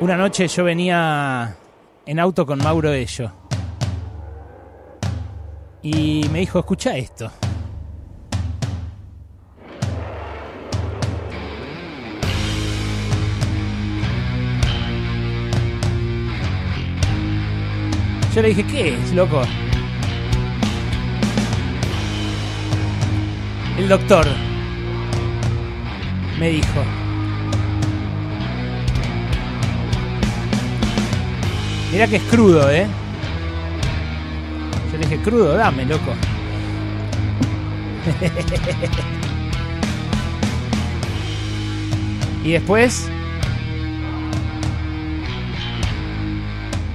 Una noche yo venía en auto con Mauro Ello. Y me dijo, escucha esto. Yo le dije, ¿qué es, loco? El doctor me dijo. Mira que es crudo, ¿eh? Yo le dije, crudo, dame, loco. y después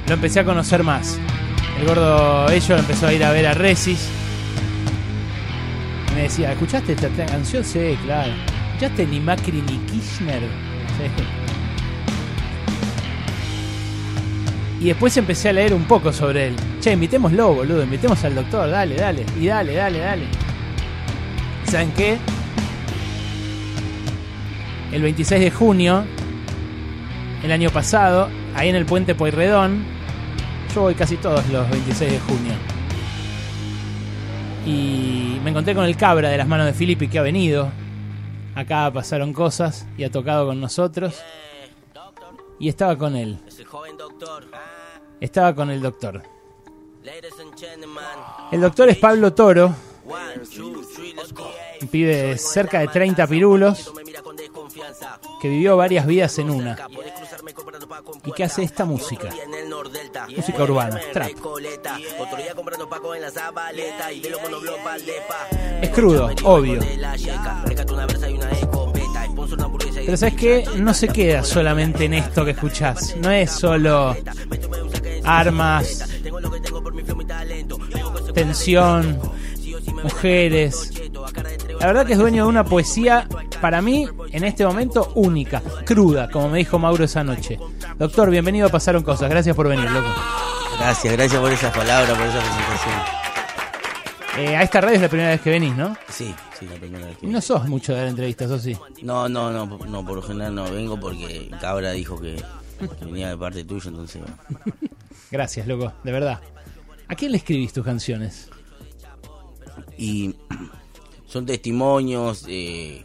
lo empecé a conocer más. El gordo ello empezó a ir a ver a Resis. Me decía, ¿escuchaste esta canción? Sí, claro. ¿Escuchaste ni Macri ni Kirchner? Sí. Y después empecé a leer un poco sobre él. Che, invitémoslo, boludo, invitemos al doctor, dale, dale. Y dale, dale, dale. ¿Saben qué? El 26 de junio, el año pasado, ahí en el puente Poirredón, yo voy casi todos los 26 de junio. Y me encontré con el cabra de las manos de Filippi que ha venido. Acá pasaron cosas y ha tocado con nosotros. Y estaba con él. Estaba con el doctor. El doctor es Pablo Toro. Un pibe de cerca de 30 pirulos que vivió varias vidas en una. Y que hace esta música música urbana trap. es crudo obvio pero sabes que no se queda solamente en esto que escuchás no es solo armas tensión mujeres la verdad que es dueño de una poesía, para mí, en este momento, única, cruda, como me dijo Mauro esa noche. Doctor, bienvenido a Pasaron Cosas. Gracias por venir, loco. Gracias, gracias por esas palabras, por esa presentación. Eh, a esta radio es la primera vez que venís, ¿no? Sí, sí, la primera vez que Y no sos mucho de dar entrevistas, ¿o sí? No, no, no, no, por lo general no vengo porque Cabra dijo que, que venía de parte tuya, entonces... Gracias, loco, de verdad. ¿A quién le escribís tus canciones? Y son testimonios, eh,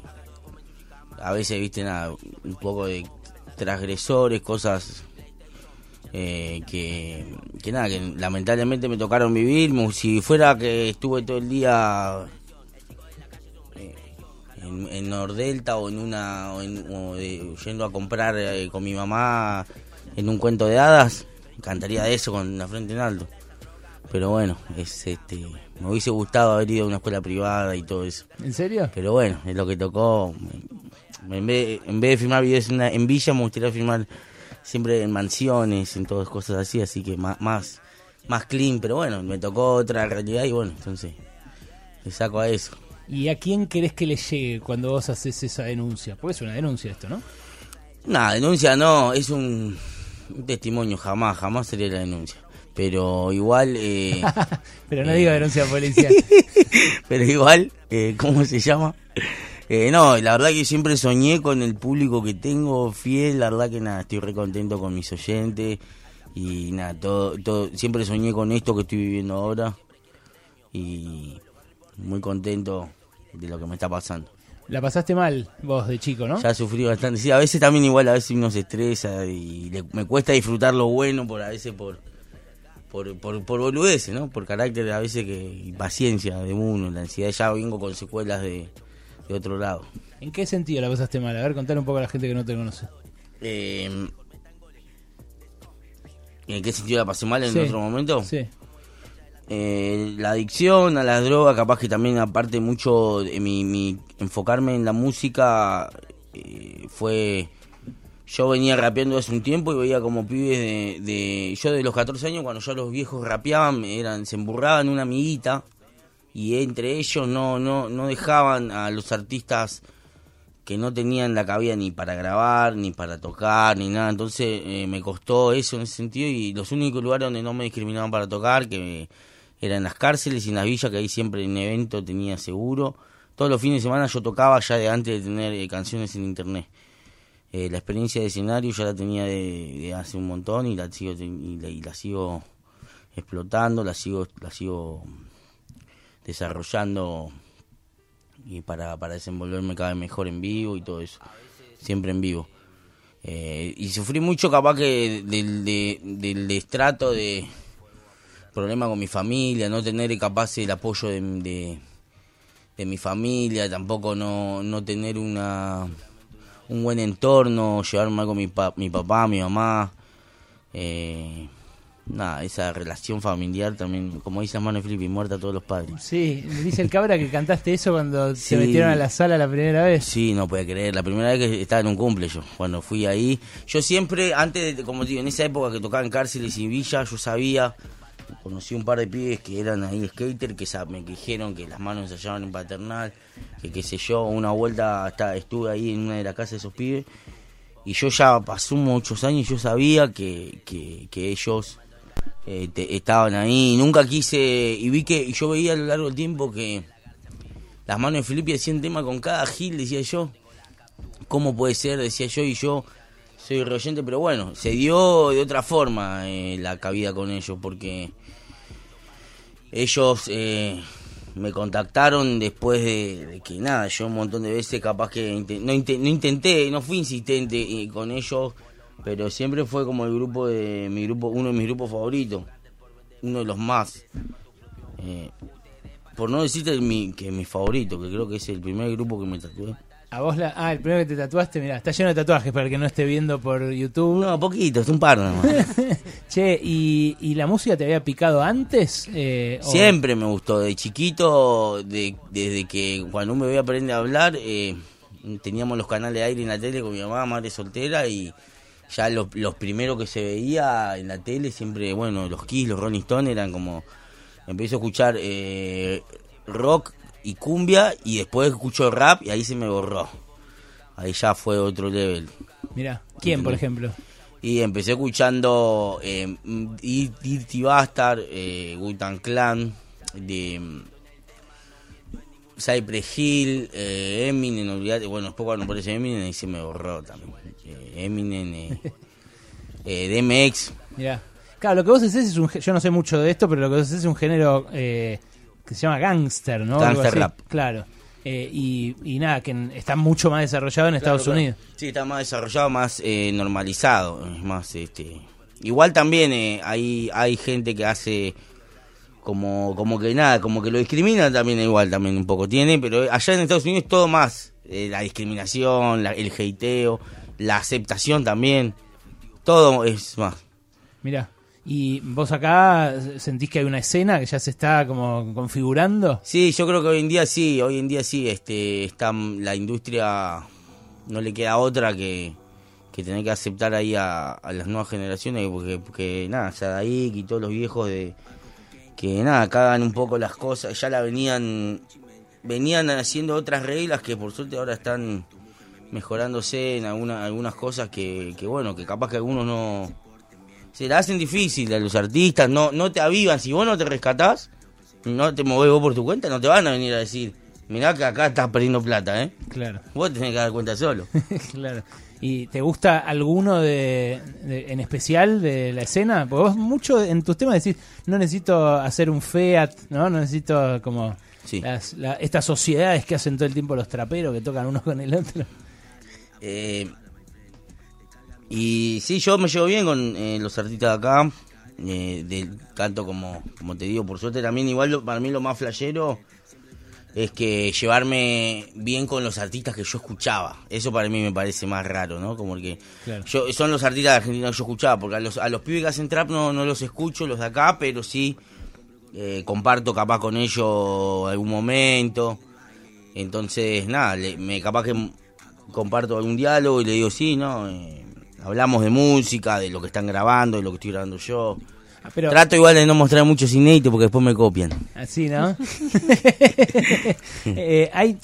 a veces, viste, nada, un poco de transgresores, cosas eh, que, que nada, que lamentablemente me tocaron vivir. Si fuera que estuve todo el día eh, en, en Nordelta o en una, o en- o de- yendo a comprar eh, con mi mamá en un cuento de hadas, cantaría de eso con la frente en alto. Pero bueno, es este, me hubiese gustado haber ido a una escuela privada y todo eso. ¿En serio? Pero bueno, es lo que tocó. En vez, en vez de filmar videos en, una- en villa, me gustaría filmar siempre en mansiones, en todas cosas así, así que más, más, más clean. Pero bueno, me tocó otra realidad y bueno, entonces le saco a eso. ¿Y a quién querés que le llegue cuando vos haces esa denuncia? Porque es una denuncia esto, ¿no? Nada, denuncia no, es un, un testimonio, jamás, jamás sería la denuncia. Pero igual, eh, Pero no digo denuncia policial. pero igual, eh, ¿cómo se llama? Eh, no, la verdad que siempre soñé con el público que tengo fiel, la verdad que nada, estoy re contento con mis oyentes y nada, todo, todo, siempre soñé con esto que estoy viviendo ahora y muy contento de lo que me está pasando. La pasaste mal vos de chico, ¿no? Ya sufrí bastante, sí, a veces también igual, a veces uno se estresa y le- me cuesta disfrutar lo bueno por a veces por por, por, por boludeces, ¿no? Por carácter a veces que y paciencia de uno, la ansiedad ya vengo con secuelas de, de otro lado. ¿En qué sentido la pasaste mal? A ver, contar un poco a la gente que no te conoce. Eh, ¿En qué sentido la pasé mal en Sí. otro momento? Sí. Eh, la adicción a las drogas, capaz que también aparte mucho de mi, mi enfocarme en la música eh, fue... Yo venía rapeando hace un tiempo y veía como pibes de, de- Yo de los 14 años, cuando ya los viejos rapeaban, eran se emburraban una amiguita y entre ellos no, no, no dejaban a los artistas que no tenían la cabida ni para grabar, ni para tocar, ni nada. Entonces eh, me costó eso en ese sentido y los únicos lugares donde no me discriminaban para tocar, que eran las cárceles y en las villas, que ahí siempre en evento tenía seguro. Todos los fines de semana yo tocaba ya de antes de tener eh, canciones en internet. Eh, la experiencia de escenario ya la tenía de, de hace un montón y la sigo y la, y la sigo explotando, la sigo la sigo desarrollando y para, para desenvolverme cada vez mejor en vivo y todo eso, siempre en vivo. Eh, y sufrí mucho capaz que del, de, del destrato de problema con mi familia, no tener capaz el apoyo de, de, de mi familia, tampoco no, no tener una un buen entorno, llevarme mal con mi, pa, mi papá, mi mamá. Eh, nada, esa relación familiar también, como dice Mano Felipe, muerta a todos los padres. Sí, dice el cabra que cantaste eso cuando se metieron a la sala la primera vez. Sí, no puede creer, la primera vez que estaba en un cumple yo, cuando fui ahí. Yo siempre, antes, de, como digo, en esa época que tocaba en cárceles y villas, yo sabía, conocí un par de pibes que eran ahí skater, que me dijeron que las manos ensayaban en paternal, que qué sé yo, una vuelta hasta estuve ahí en una de las casas de esos pibes. Y yo ya pasó muchos años y yo sabía que, que, que ellos eh, te, estaban ahí. Nunca quise, y vi que y yo veía a lo largo del tiempo que las manos de Felipe hacían tema con cada gil, decía yo. ¿Cómo puede ser? Decía yo, y yo soy reoyente, pero bueno, se dio de otra forma eh, la cabida con ellos, porque ellos eh, me contactaron después de, que nada, yo un montón de veces capaz que no, no intenté, no fui insistente eh, con ellos pero siempre fue como el grupo de mi grupo uno de mis grupos favoritos uno de los más eh, por no decirte mi, que mi favorito que creo que es el primer grupo que me tatué. A vos la ah el primero que te tatuaste mira está lleno de tatuajes para el que no esté viendo por YouTube. No poquito es un par nomás. Che y, y la música te había picado antes eh, siempre o... me gustó de chiquito de, desde que cuando me voy a aprender a hablar eh, teníamos los canales de aire en la tele con mi mamá madre soltera y ya los, los primeros que se veía en la tele siempre, bueno, los Kiss, los Rolling Stones eran como... Empecé a escuchar eh, rock y cumbia y después escucho rap y ahí se me borró. Ahí ya fue otro level. Mira, ¿quién por ejemplo? Y empecé escuchando eh, Dirty Bastard, eh, Gutan Clan, de Cypress Hill, eh, Eminem, bueno, después cuando aparece Eminem ahí se me borró también. Eh, Eminem, eh, eh, DMX. Mira, claro, lo que vos haces es un, yo no sé mucho de esto, pero lo que vos haces es un género eh, que se llama gangster, ¿no? Gangster rap. Claro. Eh, y, y, nada, que está mucho más desarrollado en Estados claro. Unidos. Sí, está más desarrollado, más eh, normalizado, es más, este... Igual también eh, hay, hay gente que hace como como que nada, como que lo discrimina también igual también un poco tiene, pero allá en Estados Unidos todo más, eh, la discriminación, la, el hateo, la aceptación también, todo es más. Mira, ¿y vos acá sentís que hay una escena que ya se está como configurando? Sí, yo creo que hoy en día sí, hoy en día sí, este, está la industria, no le queda otra que, que tener que aceptar ahí a, a las nuevas generaciones, porque, porque nada, Sadaik y todos los viejos de que nada, cagan un poco las cosas, ya la venían venían haciendo otras reglas que por suerte ahora están mejorándose en alguna, algunas cosas que, que bueno, que capaz que algunos no se la hacen difícil a los artistas, no no te avivan, si vos no te rescatás, no te movés vos por tu cuenta, no te van a venir a decir, mirá que acá estás perdiendo plata, ¿eh? Claro. Vos tenés que dar cuenta solo. claro. ¿Y te gusta alguno de, de, en especial de la escena? Porque vos mucho en tus temas decís, no necesito hacer un Fiat, ¿no? No necesito como sí. las, la, estas sociedades que hacen todo el tiempo los traperos que tocan uno con el otro. Eh, y sí, yo me llevo bien con eh, los artistas de acá, eh, del canto como, como te digo, por suerte también igual lo, para mí lo más flashero es que llevarme bien con los artistas que yo escuchaba. Eso para mí me parece más raro, ¿no? Como que Claro. yo, son los artistas argentinos que yo escuchaba, porque a los, a los pibes que hacen trap no, no los escucho, los de acá, pero sí eh, comparto capaz con ellos algún momento. Entonces, nada, le- me capaz que comparto algún diálogo y le digo, sí, ¿no? Eh, hablamos de música, de lo que están grabando, de lo que estoy grabando yo. Ah, Pero Trato igual de no mostrar muchos inéditos porque después me copian. así, ¿no? Eh, hay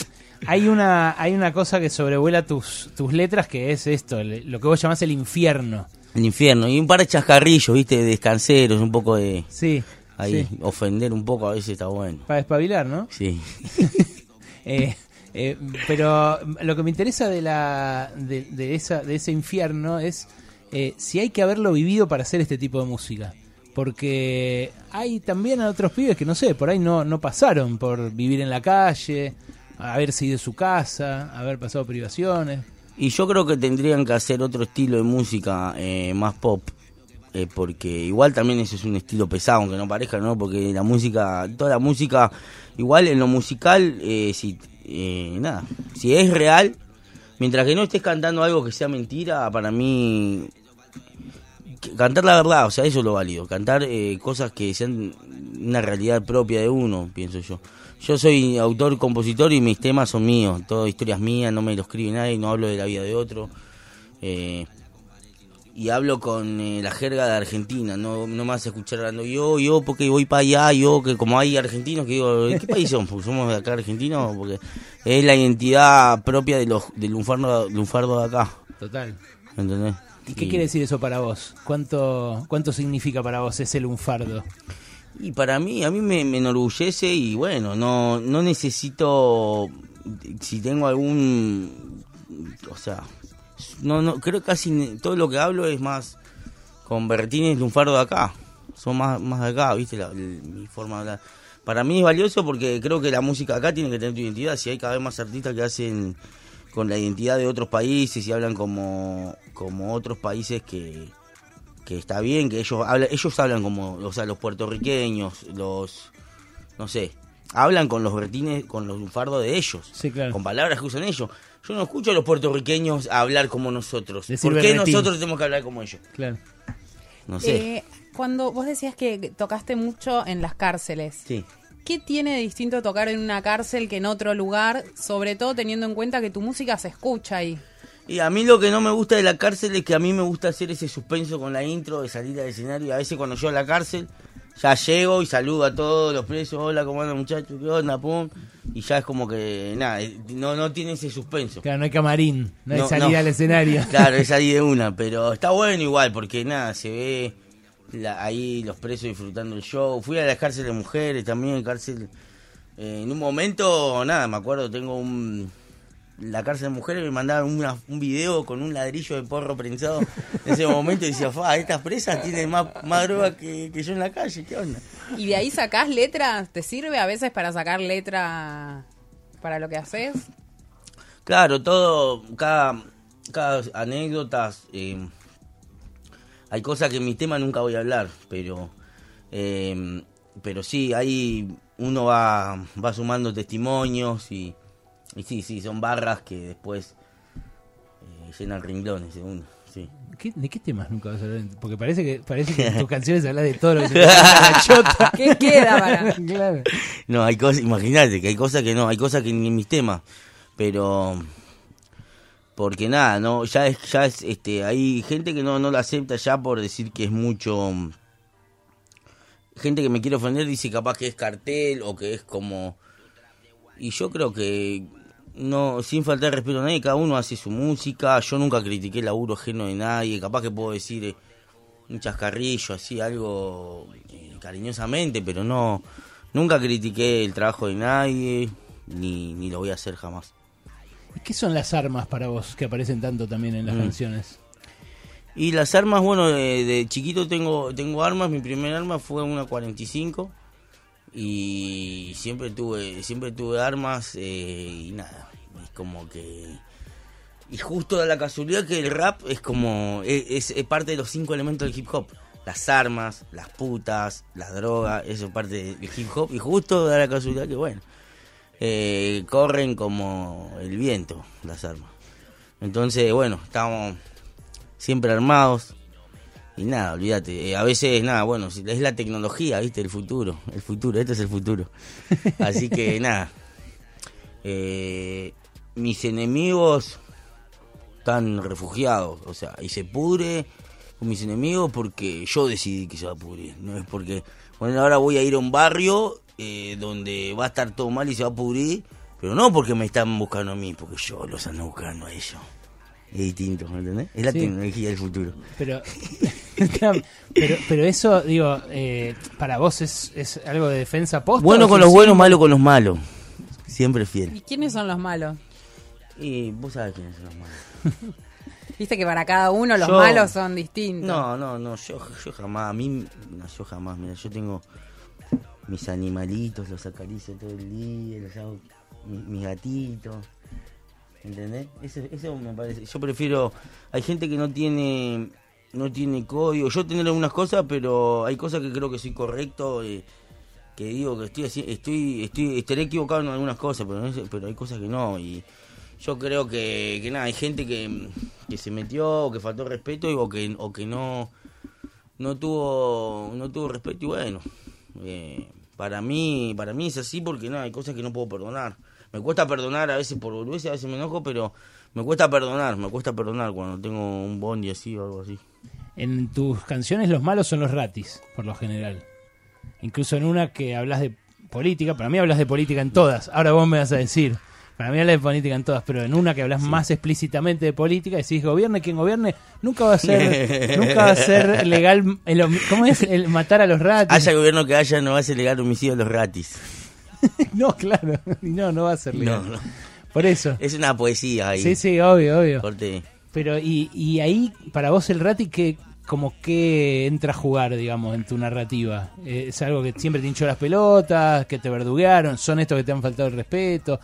hay una hay una cosa que sobrevuela tus tus letras que es esto, lo que vos llamás el infierno. El infierno. Y un par de chascarrillos, viste, de descanseros, un poco de... Sí. Ahí, sí. ofender un poco a veces está bueno. Para despabilar, ¿no? Sí. Eh, Eh, pero lo que me interesa de, la, de, esa, de ese infierno es eh, si hay que haberlo vivido para hacer este tipo de música. Porque hay también otros pibes que no sé, por ahí no, no pasaron por vivir en la calle, haberse ido de su casa, haber pasado privaciones. Y yo creo que tendrían que hacer otro estilo de música eh, más pop. eh, porque igual también ese es un estilo pesado, aunque no parezca, ¿no? Porque la música, toda la música, igual en lo musical, eh, si, eh, nada, si es real, mientras que no estés cantando algo que sea mentira, para mí, cantar la verdad, o sea, eso es lo válido, cantar eh, cosas que sean una realidad propia de uno, pienso yo. Yo soy autor, compositor y mis temas son míos, todo historias mías, no me lo escribe nadie, no hablo de la vida de otro. Eh, y hablo con eh, la jerga de Argentina, no, no me vas a escuchar hablando yo, yo porque voy para allá, yo que como hay argentinos que digo, ¿de qué país somos? Porque somos de acá argentinos, porque es la identidad propia de los del lunfardo, lunfardo de acá, Total. ¿entendés? ¿Y qué quiere decir eso para vos? ¿Cuánto, cuánto significa para vos ese lunfardo? Y para mí, a mí me, me enorgullece y bueno, no, no necesito, si tengo algún, o sea, no, no, creo casi ni- todo lo que hablo es más con Bertines Lunfardo de acá, son más, más de acá, viste, la, mi forma de hablar. Para mí es valioso porque creo que la música acá tiene que tener tu identidad, si hay cada vez más artistas que hacen con la identidad de otros países y hablan como, como otros países que, que está bien que ellos hablan, ellos hablan como, o sea, los puertorriqueños, los, no sé, hablan con los bertines, con los lunfardos de ellos, Sí, claro. con palabras que usan ellos. Yo no escucho a los puertorriqueños hablar como nosotros. Decir ¿Por qué berretín. nosotros tenemos que hablar como ellos? Claro. No sé. Eh, cuando vos decías que tocaste mucho en las cárceles, Sí. ¿qué tiene de distinto tocar en una cárcel que en otro lugar? Sobre todo teniendo en cuenta que tu música se escucha ahí. Y a mí lo que no me gusta de la cárcel es que a mí me gusta hacer ese suspenso con la intro de salir al escenario. Y a veces cuando yo a la cárcel ya llego y saludo a todos los presos, hola, ¿cómo andan muchachos? ¿Qué onda? Pum. Y ya es como que, nada, no, no tiene ese suspenso. Claro, no hay camarín, no hay No, salida no. al escenario. Claro, es ahí de una, pero está bueno igual, porque nada, se ve la- ahí los presos disfrutando el show. Fui a la cárcel de mujeres también, cárcel. eh, en un momento, nada, me acuerdo, tengo un. La cárcel de mujeres me mandaron una- un video con un ladrillo de porro prensado. En ese momento decía, fa, estas presas tienen más, más droga que, que yo en la calle, ¿qué onda? ¿Y de ahí sacás letras? ¿Te sirve a veces para sacar letra para lo que haces? Claro, todo, cada, cada anécdotas, eh, hay cosas que en mi tema nunca voy a hablar, pero, eh, pero sí, ahí uno va, va sumando testimonios y, y sí, sí, son barras que después eh, llenan renglones, según, sí. ¿Qué- ¿De qué temas nunca vas a hablar? Porque parece que, parece que en tus canciones hablas de todo lo que se la chota. ¿Qué queda para...? claro. No, hay cosas, imagínate que hay cosas que no, hay cosas que ni en mis temas, pero porque nada, no, ya es, ya es, este, hay gente que no, no lo acepta ya por decir que es mucho, gente que me quiere ofender dice capaz que es cartel o que es como, y yo creo que no, sin faltar respeto a nadie, cada uno hace su música, yo nunca critiqué el laburo ajeno de nadie, capaz que puedo decir eh, un chascarrillo, así, algo eh, cariñosamente, pero no, nunca critiqué el trabajo de nadie, ni, ni lo voy a hacer jamás. ¿Y qué son las armas para vos que aparecen tanto también en las Mm. canciones? Y las armas, bueno, de, de chiquito tengo tengo armas, mi primer arma fue una 45 y siempre tuve siempre tuve armas eh, y nada, es como que y justo da la casualidad que el rap es como es, es parte de los cinco elementos del hip hop, las armas, las putas, las drogas, eso es parte del hip hop y justo da la casualidad que bueno, eh, corren como el viento las armas. Entonces, bueno, estamos siempre armados. Y nada, olvídate. eh, a veces, nada, bueno, es la tecnología, ¿viste? El futuro. El futuro, este es el futuro. Así que, nada. eh, mis enemigos están refugiados. O sea, y se pudre con mis enemigos porque yo decidí que se va a pudrir. No es porque, bueno, ahora voy a ir a un barrio eh, donde va a estar todo mal y se va a pudrir. Pero no porque me están buscando a mí, porque yo los ando buscando a ellos. Es distinto, ¿me entendés? Es la Sí. tecnología del futuro. Pero, pero, pero eso, digo, eh, para vos es, es algo de defensa posta. Bueno con los buenos, malo con los malos. Siempre fiel. ¿Y quiénes son los malos? Y vos sabés quiénes son los malos. Viste que para cada uno los Yo- malos son distintos. No, no, no, yo, yo jamás, a mí, no, yo jamás, mira, yo tengo mis animalitos, los acaricio todo el día, los hago, mi- mis gatitos, ¿entendés? Eso, eso me parece, yo prefiero, hay gente que no tiene, no tiene código, yo tener algunas cosas, pero hay cosas que creo que soy correcto, eh, que digo que estoy, estoy, estoy, estaré equivocado en algunas cosas, pero, no pero hay cosas que no, y yo creo que, que nada, hay gente que, que se metió, o que faltó respeto, o que, o que no, no tuvo, no tuvo respeto, y bueno, eh, para mí, para mí es así porque nada, hay cosas que no puedo perdonar. Me cuesta perdonar a veces por boludeces, a veces me enojo, pero me cuesta perdonar, me cuesta perdonar cuando tengo un bondi así o algo así. En tus canciones los malos son los ratis, por lo general. Incluso en una que hablas de política, para mí hablas de política en todas. Ahora vos me vas a decir, para mí hablas de política en todas, pero en una que hablas más explícitamente de política, decís gobierne quien gobierne, nunca va a ser, nunca va a ser legal, el, ¿cómo es? El matar a los ratis. Haya gobierno que haya, no va a ser legal homicidio a los ratis. No, claro, no, no va a ser legal. No, no. Por eso. Es una poesía ahí. Sí, sí, obvio, obvio. Corte. Pero, y, y ahí, para vos, el Rati, que como que entra a jugar, digamos, en tu narrativa? Eh, ¿Es algo que siempre te hinchó las pelotas, que te verduguearon? ¿Son estos que te han faltado el respeto?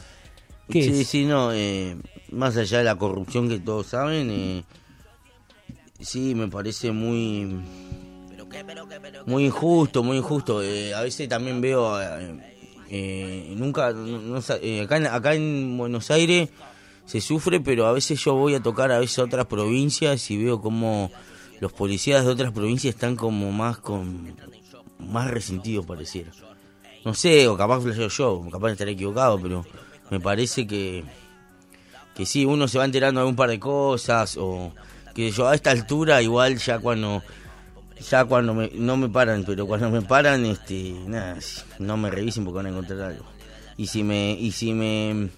¿Qué sí, es? sí, no. eh, más allá de la corrupción que todos saben, eh, sí, me parece muy. Muy injusto, muy injusto. Eh, a veces también veo. Eh, nunca. no- eh, acá, en, acá en Buenos Aires se sufre, pero a veces yo voy a tocar a veces a otras provincias y veo como los policías de otras provincias están como más con. más resentidos, pareciera. No sé, o capaz flasheo yo, capaz de estar equivocado, pero me parece que, que sí, uno se va enterando de un par de cosas, o que yo a esta altura igual ya cuando ya cuando me, no me paran, pero cuando me paran, este, nada, no me revisen porque van a encontrar algo. Y si me, y si me,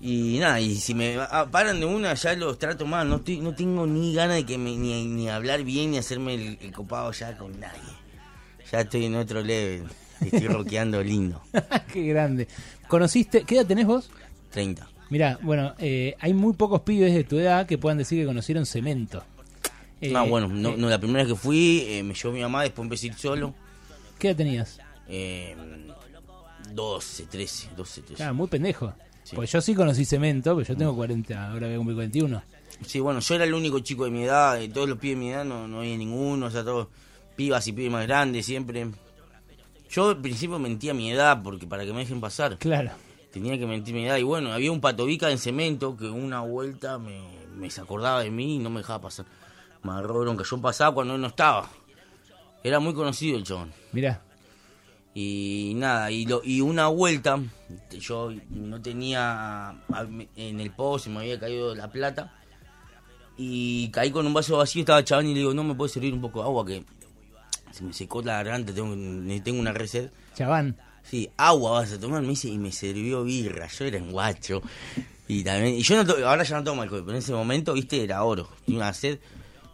y nada, y si me ah, paran de una, ya los trato mal, no estoy, no tengo ni ganas de que me, ni, ni hablar bien, ni hacerme el, el copado ya con nadie. Ya estoy en otro level, estoy roqueando lindo. Qué grande. ¿Conociste? ¿Qué edad tenés vos? 30. Mirá, bueno, eh, hay muy pocos pibes de tu edad que puedan decir que conocieron cemento. Eh, ah, bueno, no, eh, no, la primera vez que fui, eh, me llevó mi mamá, después empecé a ir solo. ¿Qué edad tenías? Eh, 12, 13, 12, 13. Ah, muy pendejo. Sí. Pues yo sí conocí cemento, pero yo tengo 40, ahora voy a cumplir 41. Sí, bueno, yo era el único chico de mi edad, de todos los pibes de mi edad no, no había ninguno, o sea, todos pibas y pibes más grandes siempre. Yo al principio mentía mi edad porque para que me dejen pasar. Claro. Tenía que mentir mi edad y bueno, había un patobica en cemento que una vuelta me, me se acordaba de mí y no me dejaba pasar. Me agarró bronca, yo pasaba cuando él no estaba. Era muy conocido el chabón. Mirá. Y nada, y, lo, y una vuelta, yo no tenía en el pozo, me había caído la plata. Y caí con un vaso vacío, estaba chabón y le digo, no me puede servir un poco de agua que se me secó la garganta, tengo, tengo una resed. Chaván. Sí, agua vas a tomar, me dice, y me sirvió birra, yo era un guacho. Y también, y yo no to- ahora ya no tomo alcohol, pero en ese momento, viste, era oro, tenía una sed.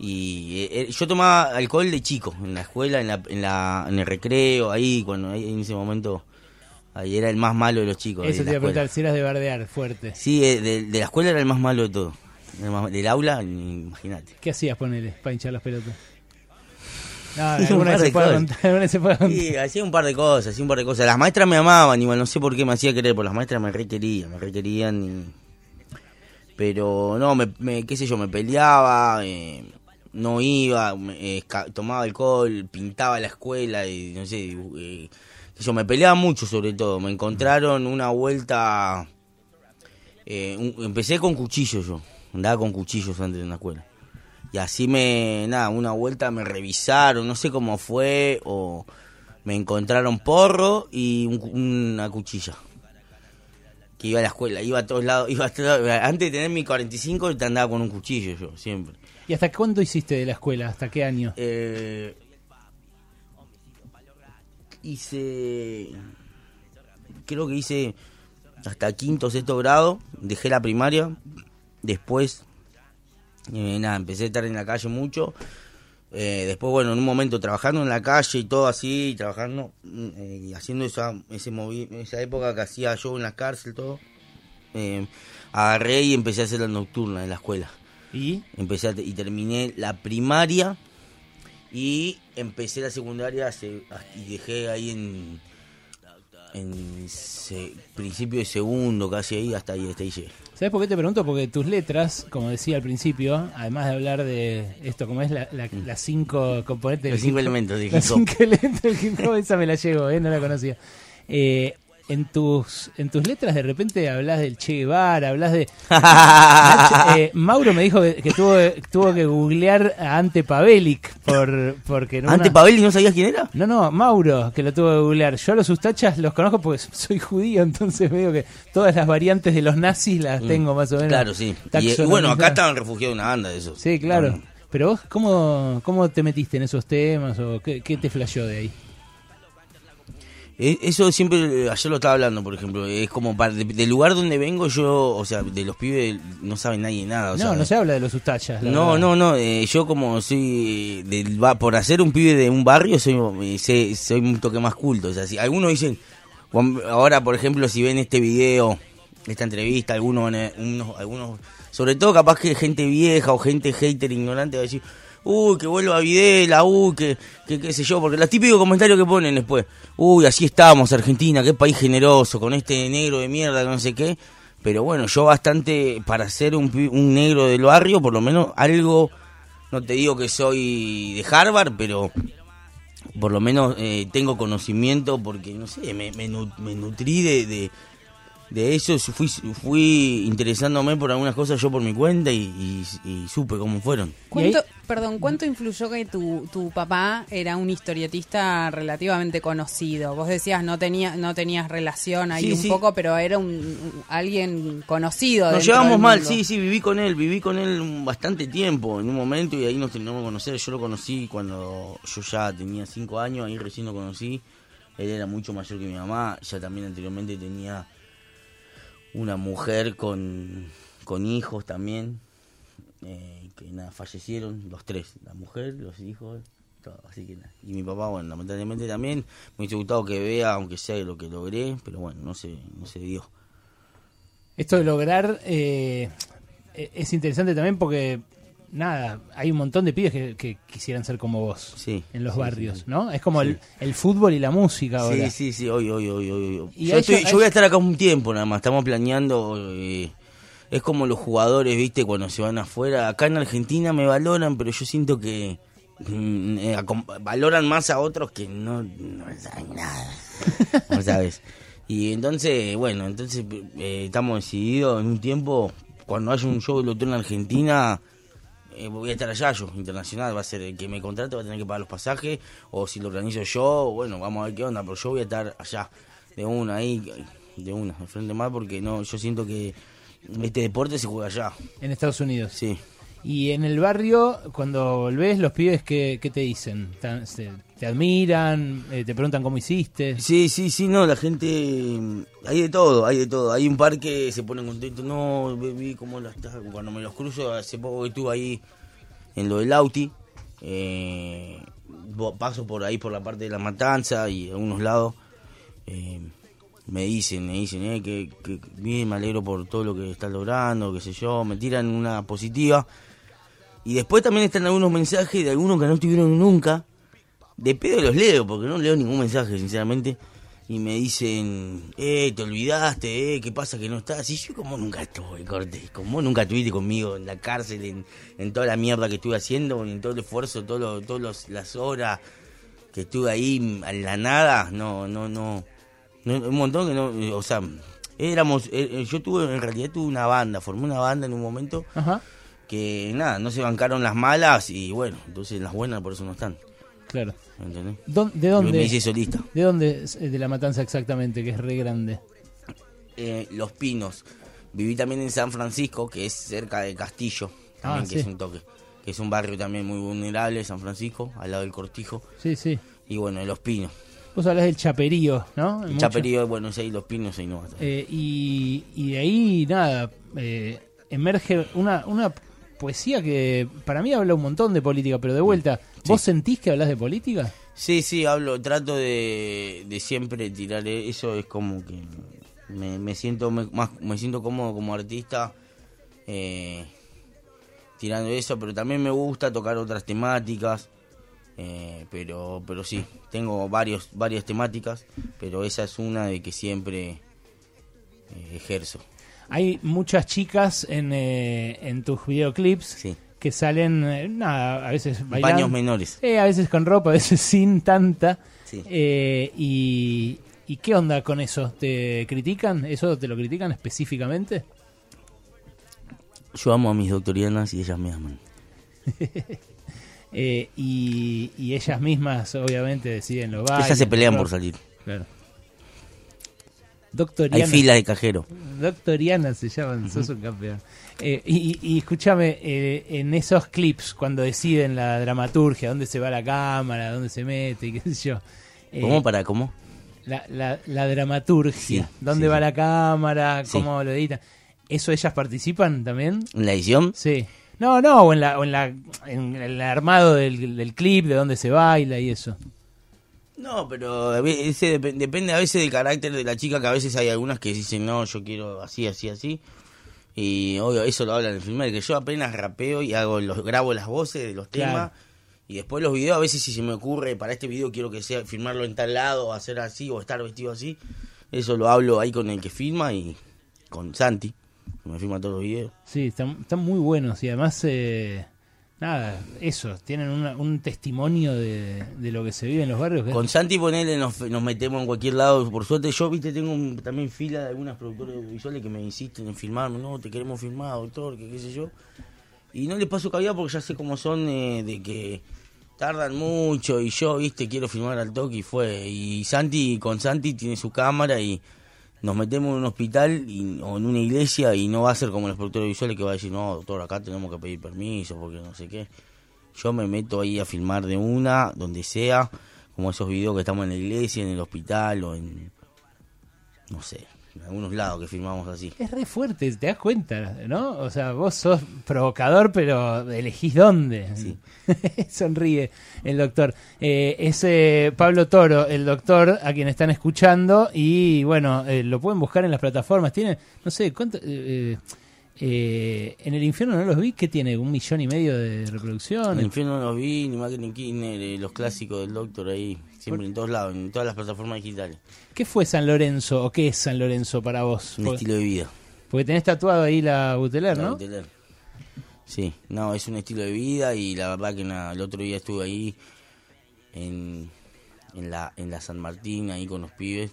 Y eh, eh, yo tomaba alcohol de chico, en la escuela, en, la, en, la, en el recreo, ahí, cuando ahí, en ese momento, ahí era el más malo de los chicos. de Eso te iba a preguntar, si eras de bardear fuerte. Sí, eh, de, de la escuela era el más malo de todo. El más- del aula, imagínate. ¿Qué hacías, ponele, para hinchar las pelotas? No, Un alguna par vez se de puede cosas. contar. alguna vez se puede contar. Sí, hacía un par de cosas, hacía un par de cosas. Las maestras me amaban, igual no sé por qué me hacía querer, porque las maestras me requerían, me requerían y... Pero no, me, me- qué sé yo, me peleaba, eh, no iba, eh, tomaba alcohol, pintaba la escuela y no sé, eh, yo, me peleaba mucho sobre todo. Me encontraron una vuelta... eh, empecé con cuchillos yo, andaba con cuchillos antes en la escuela. Y así me, nada, una vuelta me revisaron, no sé cómo fue, o me encontraron porro y un una cuchilla. Que iba a la escuela, iba a todos lados, iba a todos- antes de tener mi 45 te andaba con un cuchillo yo, siempre. ¿Y hasta cuándo hiciste de la escuela? ¿Hasta qué año? Eh, hice, creo que hice hasta quinto, sexto grado, dejé la primaria, después, eh, nada, empecé a estar en la calle mucho Eh, después, bueno, en un momento trabajando en la calle y todo así, trabajando eh, y haciendo esa, esa época que hacía yo en la cárcel, todo, eh, agarré y empecé a hacer la nocturna en la escuela. ¿Y? Empecé a y terminé la primaria y empecé la secundaria y dejé ahí en, en se- principio de segundo, casi ahí, hasta ahí, hasta ahí llegué. ¿Sabes por qué te pregunto? Porque tus letras, como decía al principio, además de hablar de esto, como es la- la- las cinco componentes Los del cinco elementos del Las cinco elementos del hip hop, esa me la llevo, ¿eh? no la conocía. Eh, en tus en tus letras de repente hablas del Che Guevara, hablas de... Eh, Mauro me dijo que, que tuvo, tuvo que googlear a Ante Pavelic por, porque una- ¿Ante Pavelli no sabías quién era? No, no, Mauro, que lo tuvo que googlear. Yo a los sustachas los conozco porque soy judío, entonces veo que todas las variantes de los nazis las tengo más o menos. Mm. Claro, sí. Y, y taxonomizadas. bueno, acá estaban refugiados una banda de esos. Sí, claro. Pero vos, ¿cómo, ¿cómo te metiste en esos temas o qué, qué te flasheó de ahí? Eh, Eso siempre, eh, ayer lo estaba hablando, por ejemplo, es como para, de- del lugar donde vengo yo, o sea, de los pibes no sabe nadie nada. O no, sea, no se habla de los sustachas. la No, verdad. no, no, eh, yo como soy, del, por hacer un pibe de un barrio, soy, soy un toque más culto. O sea, si algunos dicen, ahora por ejemplo, si ven este video, esta entrevista, algunos, van a- unos, algunos, sobre todo capaz que gente vieja o gente hater ignorante va a decir, uy, que vuelva Videla, uy, que, que qué sé yo, porque los típicos comentarios que ponen después, uy, así estamos, Argentina, qué país generoso, con este negro de mierda, no sé qué. Pero bueno, yo bastante, para ser un, un negro del barrio, por lo menos algo, no te digo que soy de Harvard, pero por lo menos eh, tengo conocimiento porque, no sé, me, me, nu- me nutrí de, de eso, fui, fui interesándome por algunas cosas yo por mi cuenta y, y- y supe cómo fueron. ¿Cuánto, perdón, ¿cuánto influyó que tu, tu papá era un historietista relativamente conocido? Vos decías no tenía no tenías relación ahí Sí, un sí. poco, pero era un, un- alguien conocido. Nos llevamos mal, sí, sí, viví con él, viví con él bastante tiempo en un momento y ahí nos terminamos de conocer. Yo lo conocí cuando yo ya tenía cinco años, ahí recién lo conocí. Él era mucho mayor que mi mamá, ya también anteriormente tenía una mujer con, con hijos también, eh, que nada, fallecieron los tres, la mujer, los hijos, todo, así que nada. Y mi papá, bueno, lamentablemente también, me hubiese gustado que vea, aunque sea lo que logré, pero bueno, no se, no se dio. Esto de lograr eh, es interesante también porque, nada, hay un montón de pibes que, que quisieran ser como vos Sí, en los sí, barrios, sí. ¿no? Es como el, el fútbol y la música ahora. Sí, sí, sí, hoy, hoy, hoy, hoy. Yo, estoy- ellos- yo voy a estar acá un tiempo nada más, estamos planeando. eh, es como los jugadores, viste, cuando se van afuera. Acá en Argentina me valoran, pero yo siento que mm, eh, valoran más a otros que no, no saben nada. ¿No sabes? Y entonces, bueno, entonces eh, estamos decididos en un tiempo, cuando haya un show de loto en Argentina, eh, voy a estar allá yo, internacional, va a ser el que me contrate, va a tener que pagar los pasajes, o si lo organizo yo, bueno, vamos a ver qué onda, pero yo voy a estar allá, de una, ahí, de una, de frente más, porque no, yo siento que este deporte se juega allá, En Estados Unidos. sí. Y en el barrio, cuando volvés, los pibes, ¿qué, qué te dicen? ¿Te, se- te admiran? Eh, ¿Te preguntan cómo hiciste? Sí, sí, sí, no, la gente, mm, hay de todo, hay de todo. Hay un par que se ponen contentos, no, vi cómo la está, cuando me los cruzo, hace poco estuve ahí en lo del Auti, eh, paso por ahí por la parte de la matanza y algunos lados, eh, me dicen, me dicen, eh, que, que bien, me alegro por todo lo que estás logrando, qué sé yo, me tiran una positiva. Y después también están algunos mensajes de algunos que no estuvieron nunca, de pedo los leo, porque no leo ningún mensaje, sinceramente. Y me dicen, eh, te olvidaste, eh, ¿qué pasa que no estás? Y yo como nunca estuve, corte, como nunca estuviste conmigo en la cárcel, en, en toda la mierda que estuve haciendo, en todo el esfuerzo, todas los- las horas que estuve ahí a la nada, no, no, no, no, un montón que no, o sea, éramos, eh, eh, yo tuve, en realidad tuve una banda, formé una banda en un momento Ajá, que nada, no se bancaron las malas y bueno, entonces las buenas por eso no están, claro. ¿Entendés? ¿Dó- ¿De Me- Me hice dónde? solista. ¿De dónde es, eh, de la matanza exactamente, que es re grande? eh, Los Pinos. Viví también en San Francisco, que es cerca de Castillo, también Ah, que sí. es un toque. Que es un barrio también muy vulnerable, San Francisco, al lado del Cortijo. Sí, sí. Y bueno, Los Pinos. Vos hablas del chaperío, ¿no? El Mucho. Chaperío, bueno, es ahí Los Pinos, ahí no. Eh, y, y de ahí, nada, eh, emerge una, una poesía que para mí habla un montón de política, pero de vuelta, ¿vos sentís que hablas de política? Sí, sí, hablo, trato de, de siempre tirar e- eso, es como que me, me siento me- más, me siento cómodo como artista eh, tirando eso, pero también me gusta tocar otras temáticas, eh, pero, pero sí, tengo varios, varias temáticas, pero esa es una de que siempre eh, ejerzo. Hay muchas chicas en, eh, en tus videoclips Sí. Que salen, eh, nada, a veces bailando. Paños menores. Eh, a veces con ropa, a veces sin tanta. Sí. Eh, y, ¿Y qué onda con eso? ¿Te critican? ¿Eso te lo critican específicamente? Yo amo a mis doctorianas y ellas me aman. Eh, y, y ellas mismas, obviamente, deciden lo bailes. ellas se pelean por salir. Claro. Hay Doctoriana. filas de cajero. Doctoriana se llaman, sos un campeón. Eh, y, y escúchame, eh, en esos clips, cuando deciden la dramaturgia, dónde se va la cámara, dónde se mete, y qué sé yo. eh, ¿Cómo para cómo? La, la, la dramaturgia, Sí, dónde sí, va sí. la cámara, cómo lo editan. ¿Eso ellas participan también? ¿En la edición? Sí. No, no, o en, la, o en, la, en el armado del, del clip, de dónde se baila y eso. No, pero a ve- ese dep- depende a veces del carácter de la chica, que a veces hay algunas que dicen, no, yo quiero así, así, así. Y obvio, eso lo hablan en el filme, que yo apenas rapeo y hago los grabo las voces de los Claro. temas. Y después los videos, a veces si se me ocurre, para este video quiero que sea filmarlo en tal lado, o hacer así, o estar vestido así. Eso lo hablo ahí con el que filma y con Santi, que me filma todos los videos. Sí, están, están muy buenos y además, eh, nada, eso, tienen una- un testimonio de, lo que se vive en los barrios. Con Santi ponele nos, nos metemos en cualquier lado. Por suerte yo, viste, tengo un- también fila de algunas productoras audiovisuales que me insisten en filmarme. No, te queremos filmar, doctor, que qué sé yo. Y no les paso cabida porque ya sé cómo son eh, de que tardan mucho y yo, viste, quiero filmar al toque y fue. Y Santi, con Santi tiene su cámara y nos metemos en un hospital y, o en una iglesia y no va a ser como los productores visuales que va a decir, no, doctor, acá tenemos que pedir permiso porque no sé qué. Yo me meto ahí a filmar de una, donde sea, como esos videos que estamos en la iglesia, en el hospital o en, no sé, en algunos lados que filmamos así. Es re fuerte, te das cuenta, ¿no? O sea, vos sos provocador, pero elegís dónde. Sí. Sonríe el doctor. Eh, es eh, Pablo Toro, el doctor, a quien están escuchando. Y bueno, eh, lo pueden buscar en las plataformas. Tiene, no sé, ¿cuánto? eh, eh, en el infierno no los vi, ¿qué tiene? ¿Un millón y medio de En el infierno no los vi, ni más que ni Kirchner, los clásicos del doctor ahí, siempre en todos lados, en todas las plataformas digitales. ¿Qué fue San Lorenzo o qué es San Lorenzo para vos? Un estilo de vida. porque tenés tatuado ahí la Buteler, La ¿no? Buteler. Sí, no, es un estilo de vida y la verdad que nada, el otro día estuve ahí en, en, la, en la San Martín, ahí con los pibes.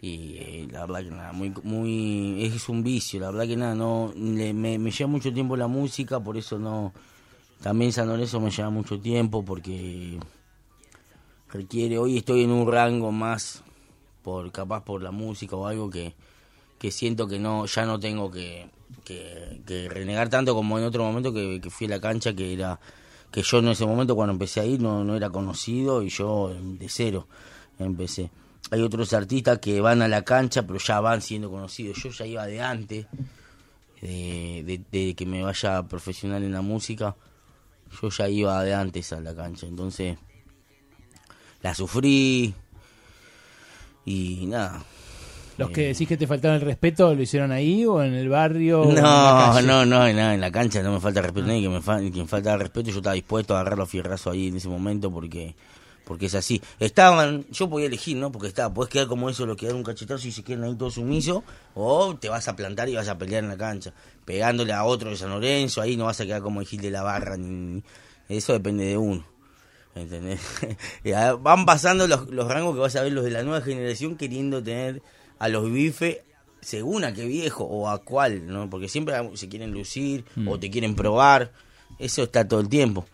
Y eh, la verdad que nada, muy, muy, es un vicio, la verdad que nada, no, le- me, me lleva mucho tiempo la música, por eso no, también San Lorenzo me lleva mucho tiempo porque requiere, hoy estoy en un rango más, por capaz por la música o algo que, que siento que no ya no tengo que, que, renegar tanto como en otro momento que, fui a la cancha que era que yo en ese momento cuando empecé a ir no, no era conocido y yo de cero empecé. Hay otros artistas que van a la cancha pero ya van siendo conocidos. Yo ya iba de antes de que me vaya profesional en la música yo ya iba de antes a la cancha. Entonces la sufrí y nada Los que decís que te faltaba el respeto, ¿lo hicieron ahí o en el barrio? o en la No, no, no, en la cancha no me falta respeto, nadie que me, fa que me falta respeto, yo estaba dispuesto a agarrarlo a fierrazo ahí en ese momento porque porque es así. Estaban, yo podía elegir, ¿no? Porque estaba, puedes quedar como eso, lo que dar un cachetazo y se quedan ahí todos sumisos, o te vas a plantar y vas a pelear en la cancha, pegándole a otro de San Lorenzo, ahí no vas a quedar como el Gil de la Barra, ni, ni- eso depende de uno. ¿Entendés? Van pasando los, los rangos que vas a ver los de la nueva generación queriendo tener a los bifes según a qué viejo o a cuál, ¿no? Porque siempre se quieren lucir o te quieren probar. Eso está todo el tiempo.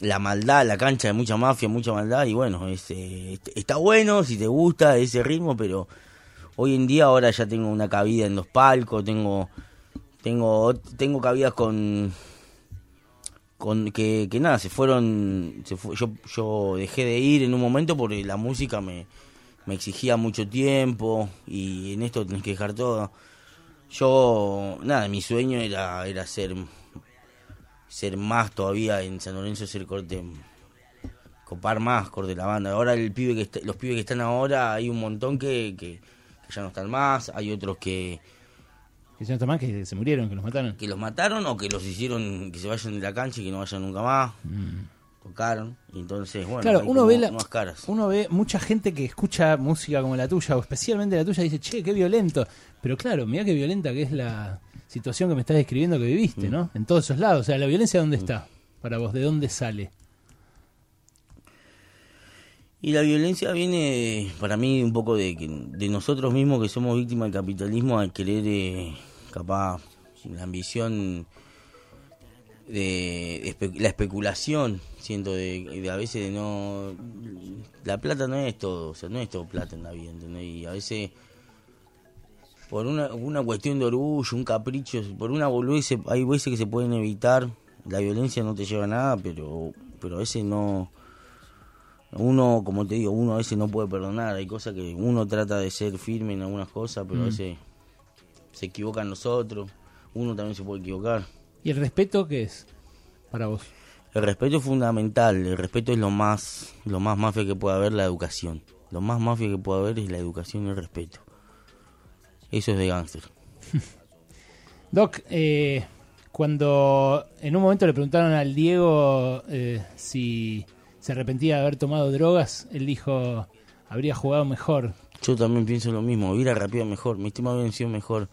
La maldad, la cancha de mucha mafia, mucha maldad y bueno, es, eh, está bueno si te gusta ese ritmo, pero hoy en día ahora ya tengo una cabida en los palcos, tengo tengo tengo cabidas con con que, nada, se fueron se yo dejé de ir en un momento porque la música me me exigía mucho tiempo y en esto tenés que dejar todo. Yo, nada, mi sueño era, era ser ser más todavía en San Lorenzo, ser corte, copar más corte la banda. Ahora el pibe que está- los pibes que están ahora, hay un montón que, que ya no están más, hay otros que, Que está más, que se murieron, que los mataron. que los mataron o que los hicieron que se vayan de la cancha y que no vayan nunca más. Tocaron, y entonces, bueno, Claro, uno como ve, la- nuevas caras. uno ve mucha gente que escucha música como la tuya, o especialmente la tuya, y dice, che, qué violento. Pero claro, mira qué violenta que es la situación que me estás describiendo que Mm. viviste, ¿no? En todos esos lados. O sea, la violencia, ¿dónde está? Para vos, ¿de dónde sale? Y la violencia viene, para mí, un poco de, de nosotros mismos que somos víctimas del capitalismo al querer, eh, capaz, la ambición de, espe- la especulación, siento, de, de a veces de no... La plata no es todo, o sea, no es todo plata en la vida, ¿entendés? Y a veces, por una, una cuestión de orgullo, un capricho, por una boludez, hay veces que se pueden evitar, la violencia no te lleva a nada, pero, pero a veces no uno, como te digo, uno a veces no puede perdonar. Hay cosas que uno trata de ser firme en algunas cosas, pero a Mm. veces se equivocan nosotros. Uno también se puede equivocar. ¿Y el respeto qué es para vos? El respeto es fundamental. El respeto es lo más, lo más mafia que puede haber, la educación. Lo más mafia que puede haber es la educación y el respeto. Eso es de gángster. Doc, eh, cuando en un momento le preguntaron al Diego eh, si se arrepentía de haber tomado drogas, él dijo, habría jugado mejor. Yo también pienso lo mismo, hubiera rapeado mejor, mi estima hubiera sido mejor.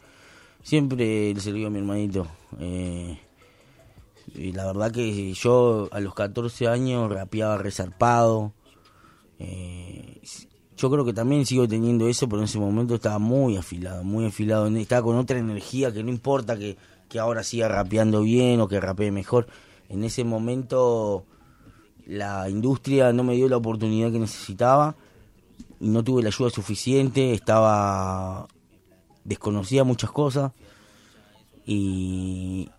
Siempre lo digo a mi hermanito. eh, y la verdad que yo a los 14 años rapeaba resarpado. eh, yo creo que también sigo teniendo eso, pero en ese momento estaba muy afilado, muy afilado. Estaba con otra energía que no importa que, que ahora siga rapeando bien o que rapee mejor. En ese momento la industria no me dio la oportunidad que necesitaba no tuve la ayuda suficiente, estaba desconocía muchas cosas y,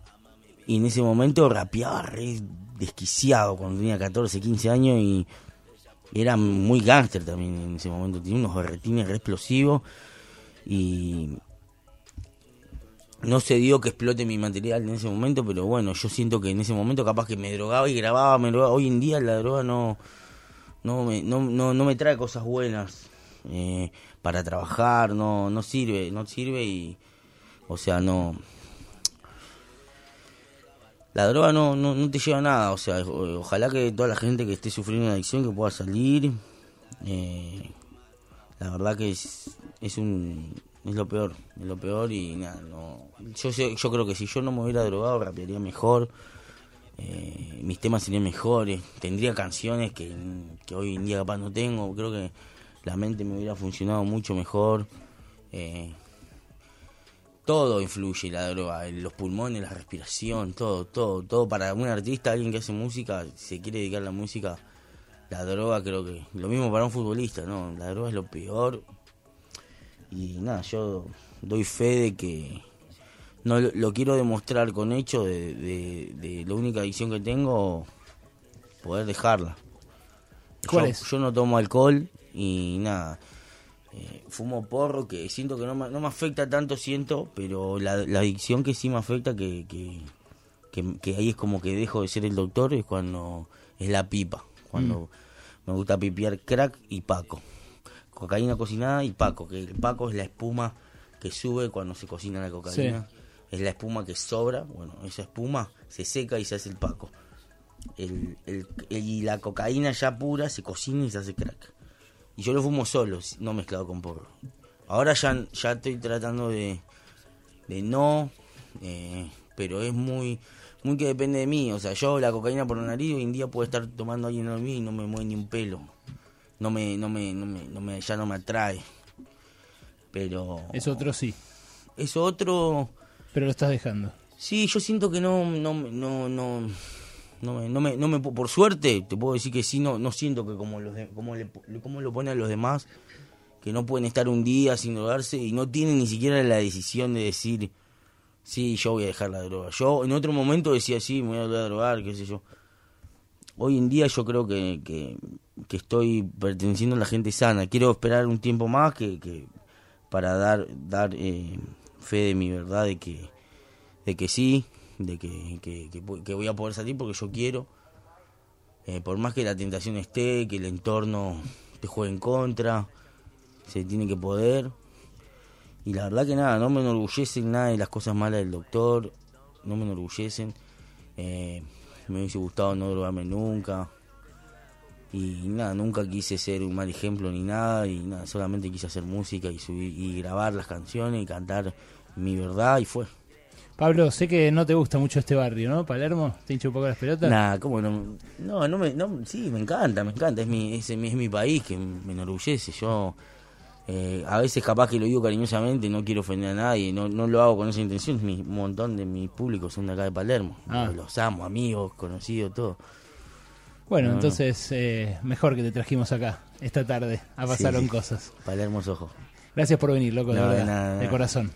en ese momento rapeaba re desquiciado cuando tenía 14, 15 años y era muy gángster también en ese momento, tenía unos berretines re explosivos y no se dio que explote mi material en ese momento, pero bueno, yo siento que en ese momento capaz que me drogaba y grababa. Hoy en día la droga no no me, no, no, no me trae cosas buenas eh, para trabajar, no no sirve, no sirve y o sea, no la droga no, no, no te lleva a nada, o sea, ojalá que toda la gente que esté sufriendo una adicción que pueda salir. eh, la verdad que es, es un es lo peor, es lo peor y nada, no yo yo creo que si yo no me hubiera drogado rapearía mejor. eh, mis temas serían mejores, tendría canciones que, que hoy en día capaz no tengo, creo que la mente me hubiera funcionado mucho mejor. eh, todo influye la droga, los pulmones, la respiración, todo, todo, todo. Para un artista, alguien que hace música, si se quiere dedicar a la música, la droga creo que, lo mismo para un futbolista, ¿no? La droga es lo peor. Y nada, yo doy fe de que no lo, lo quiero demostrar con hecho de, de, de la única adicción que tengo, poder dejarla. ¿Cuál yo, es? yo no tomo alcohol y nada. Eh, fumo porro que siento que no me, no me afecta tanto, siento, pero la, la adicción que sí me afecta, que, que, que, que ahí es como que dejo de ser el doctor, es cuando es la pipa. Cuando me gusta pipiar crack y paco. Cocaína cocinada y paco, que el paco es la espuma que sube cuando se cocina la cocaína. Es la espuma que sobra, bueno, esa espuma se seca y se hace el paco. El, el- el- y la cocaína ya pura se cocina y se hace crack. Y yo lo fumo solo, no mezclado con porro. Ahora ya, ya estoy tratando de, de no, eh, pero es muy muy que depende de mí. O sea, yo la cocaína por la nariz hoy en día puedo estar tomando alguien a mí y no me mueve ni un pelo. No me, no me, no me, no me, ya no me atrae. Pero Es otro sí, eso otro, pero lo estás dejando. sí, yo siento que no, no, no, no, no me, no me, no por suerte te puedo decir que sí, no, no siento que como los, de- como le, como lo ponen los demás, que no pueden estar un día sin drogarse y no tienen ni siquiera la decisión de decir, sí, yo voy a dejar la droga. Yo en otro momento decía, sí, me voy a drogar, qué sé yo. Hoy en día yo creo que, que, que estoy perteneciendo a la gente sana. Quiero esperar un tiempo más que, que para dar dar eh, fe de mi verdad de que de que sí, de que, que, que voy a poder salir porque yo quiero. Eh, por más que la tentación esté, que el entorno te juegue en contra, se tiene que poder. Y la verdad que nada, no me enorgullecen nada de las cosas malas del doctor, no me enorgullecen. Eh, me hubiese gustado no drogarme nunca. Y nada, nunca quise ser un mal ejemplo ni nada, y nada, solamente quise hacer música y subir y grabar las canciones y cantar mi verdad y fue. Pablo, sé que no te gusta mucho este barrio, ¿no? Palermo, ¿te hincha un poco las pelotas? Nah, ¿cómo no? No, no me, no, sí, me encanta, me encanta, es mi, es, es mi país que me enorgullece. Yo eh, a veces capaz que lo digo cariñosamente, no quiero ofender a nadie, no, no lo hago con esa intención, mi, un montón de mi público son de acá de Palermo, ah. los amo, amigos, conocidos, todo. Bueno, entonces eh, mejor que te trajimos acá esta tarde, a pasaron cosas. Palermo Ojo. Gracias por venir, loco, de verdad, de corazón.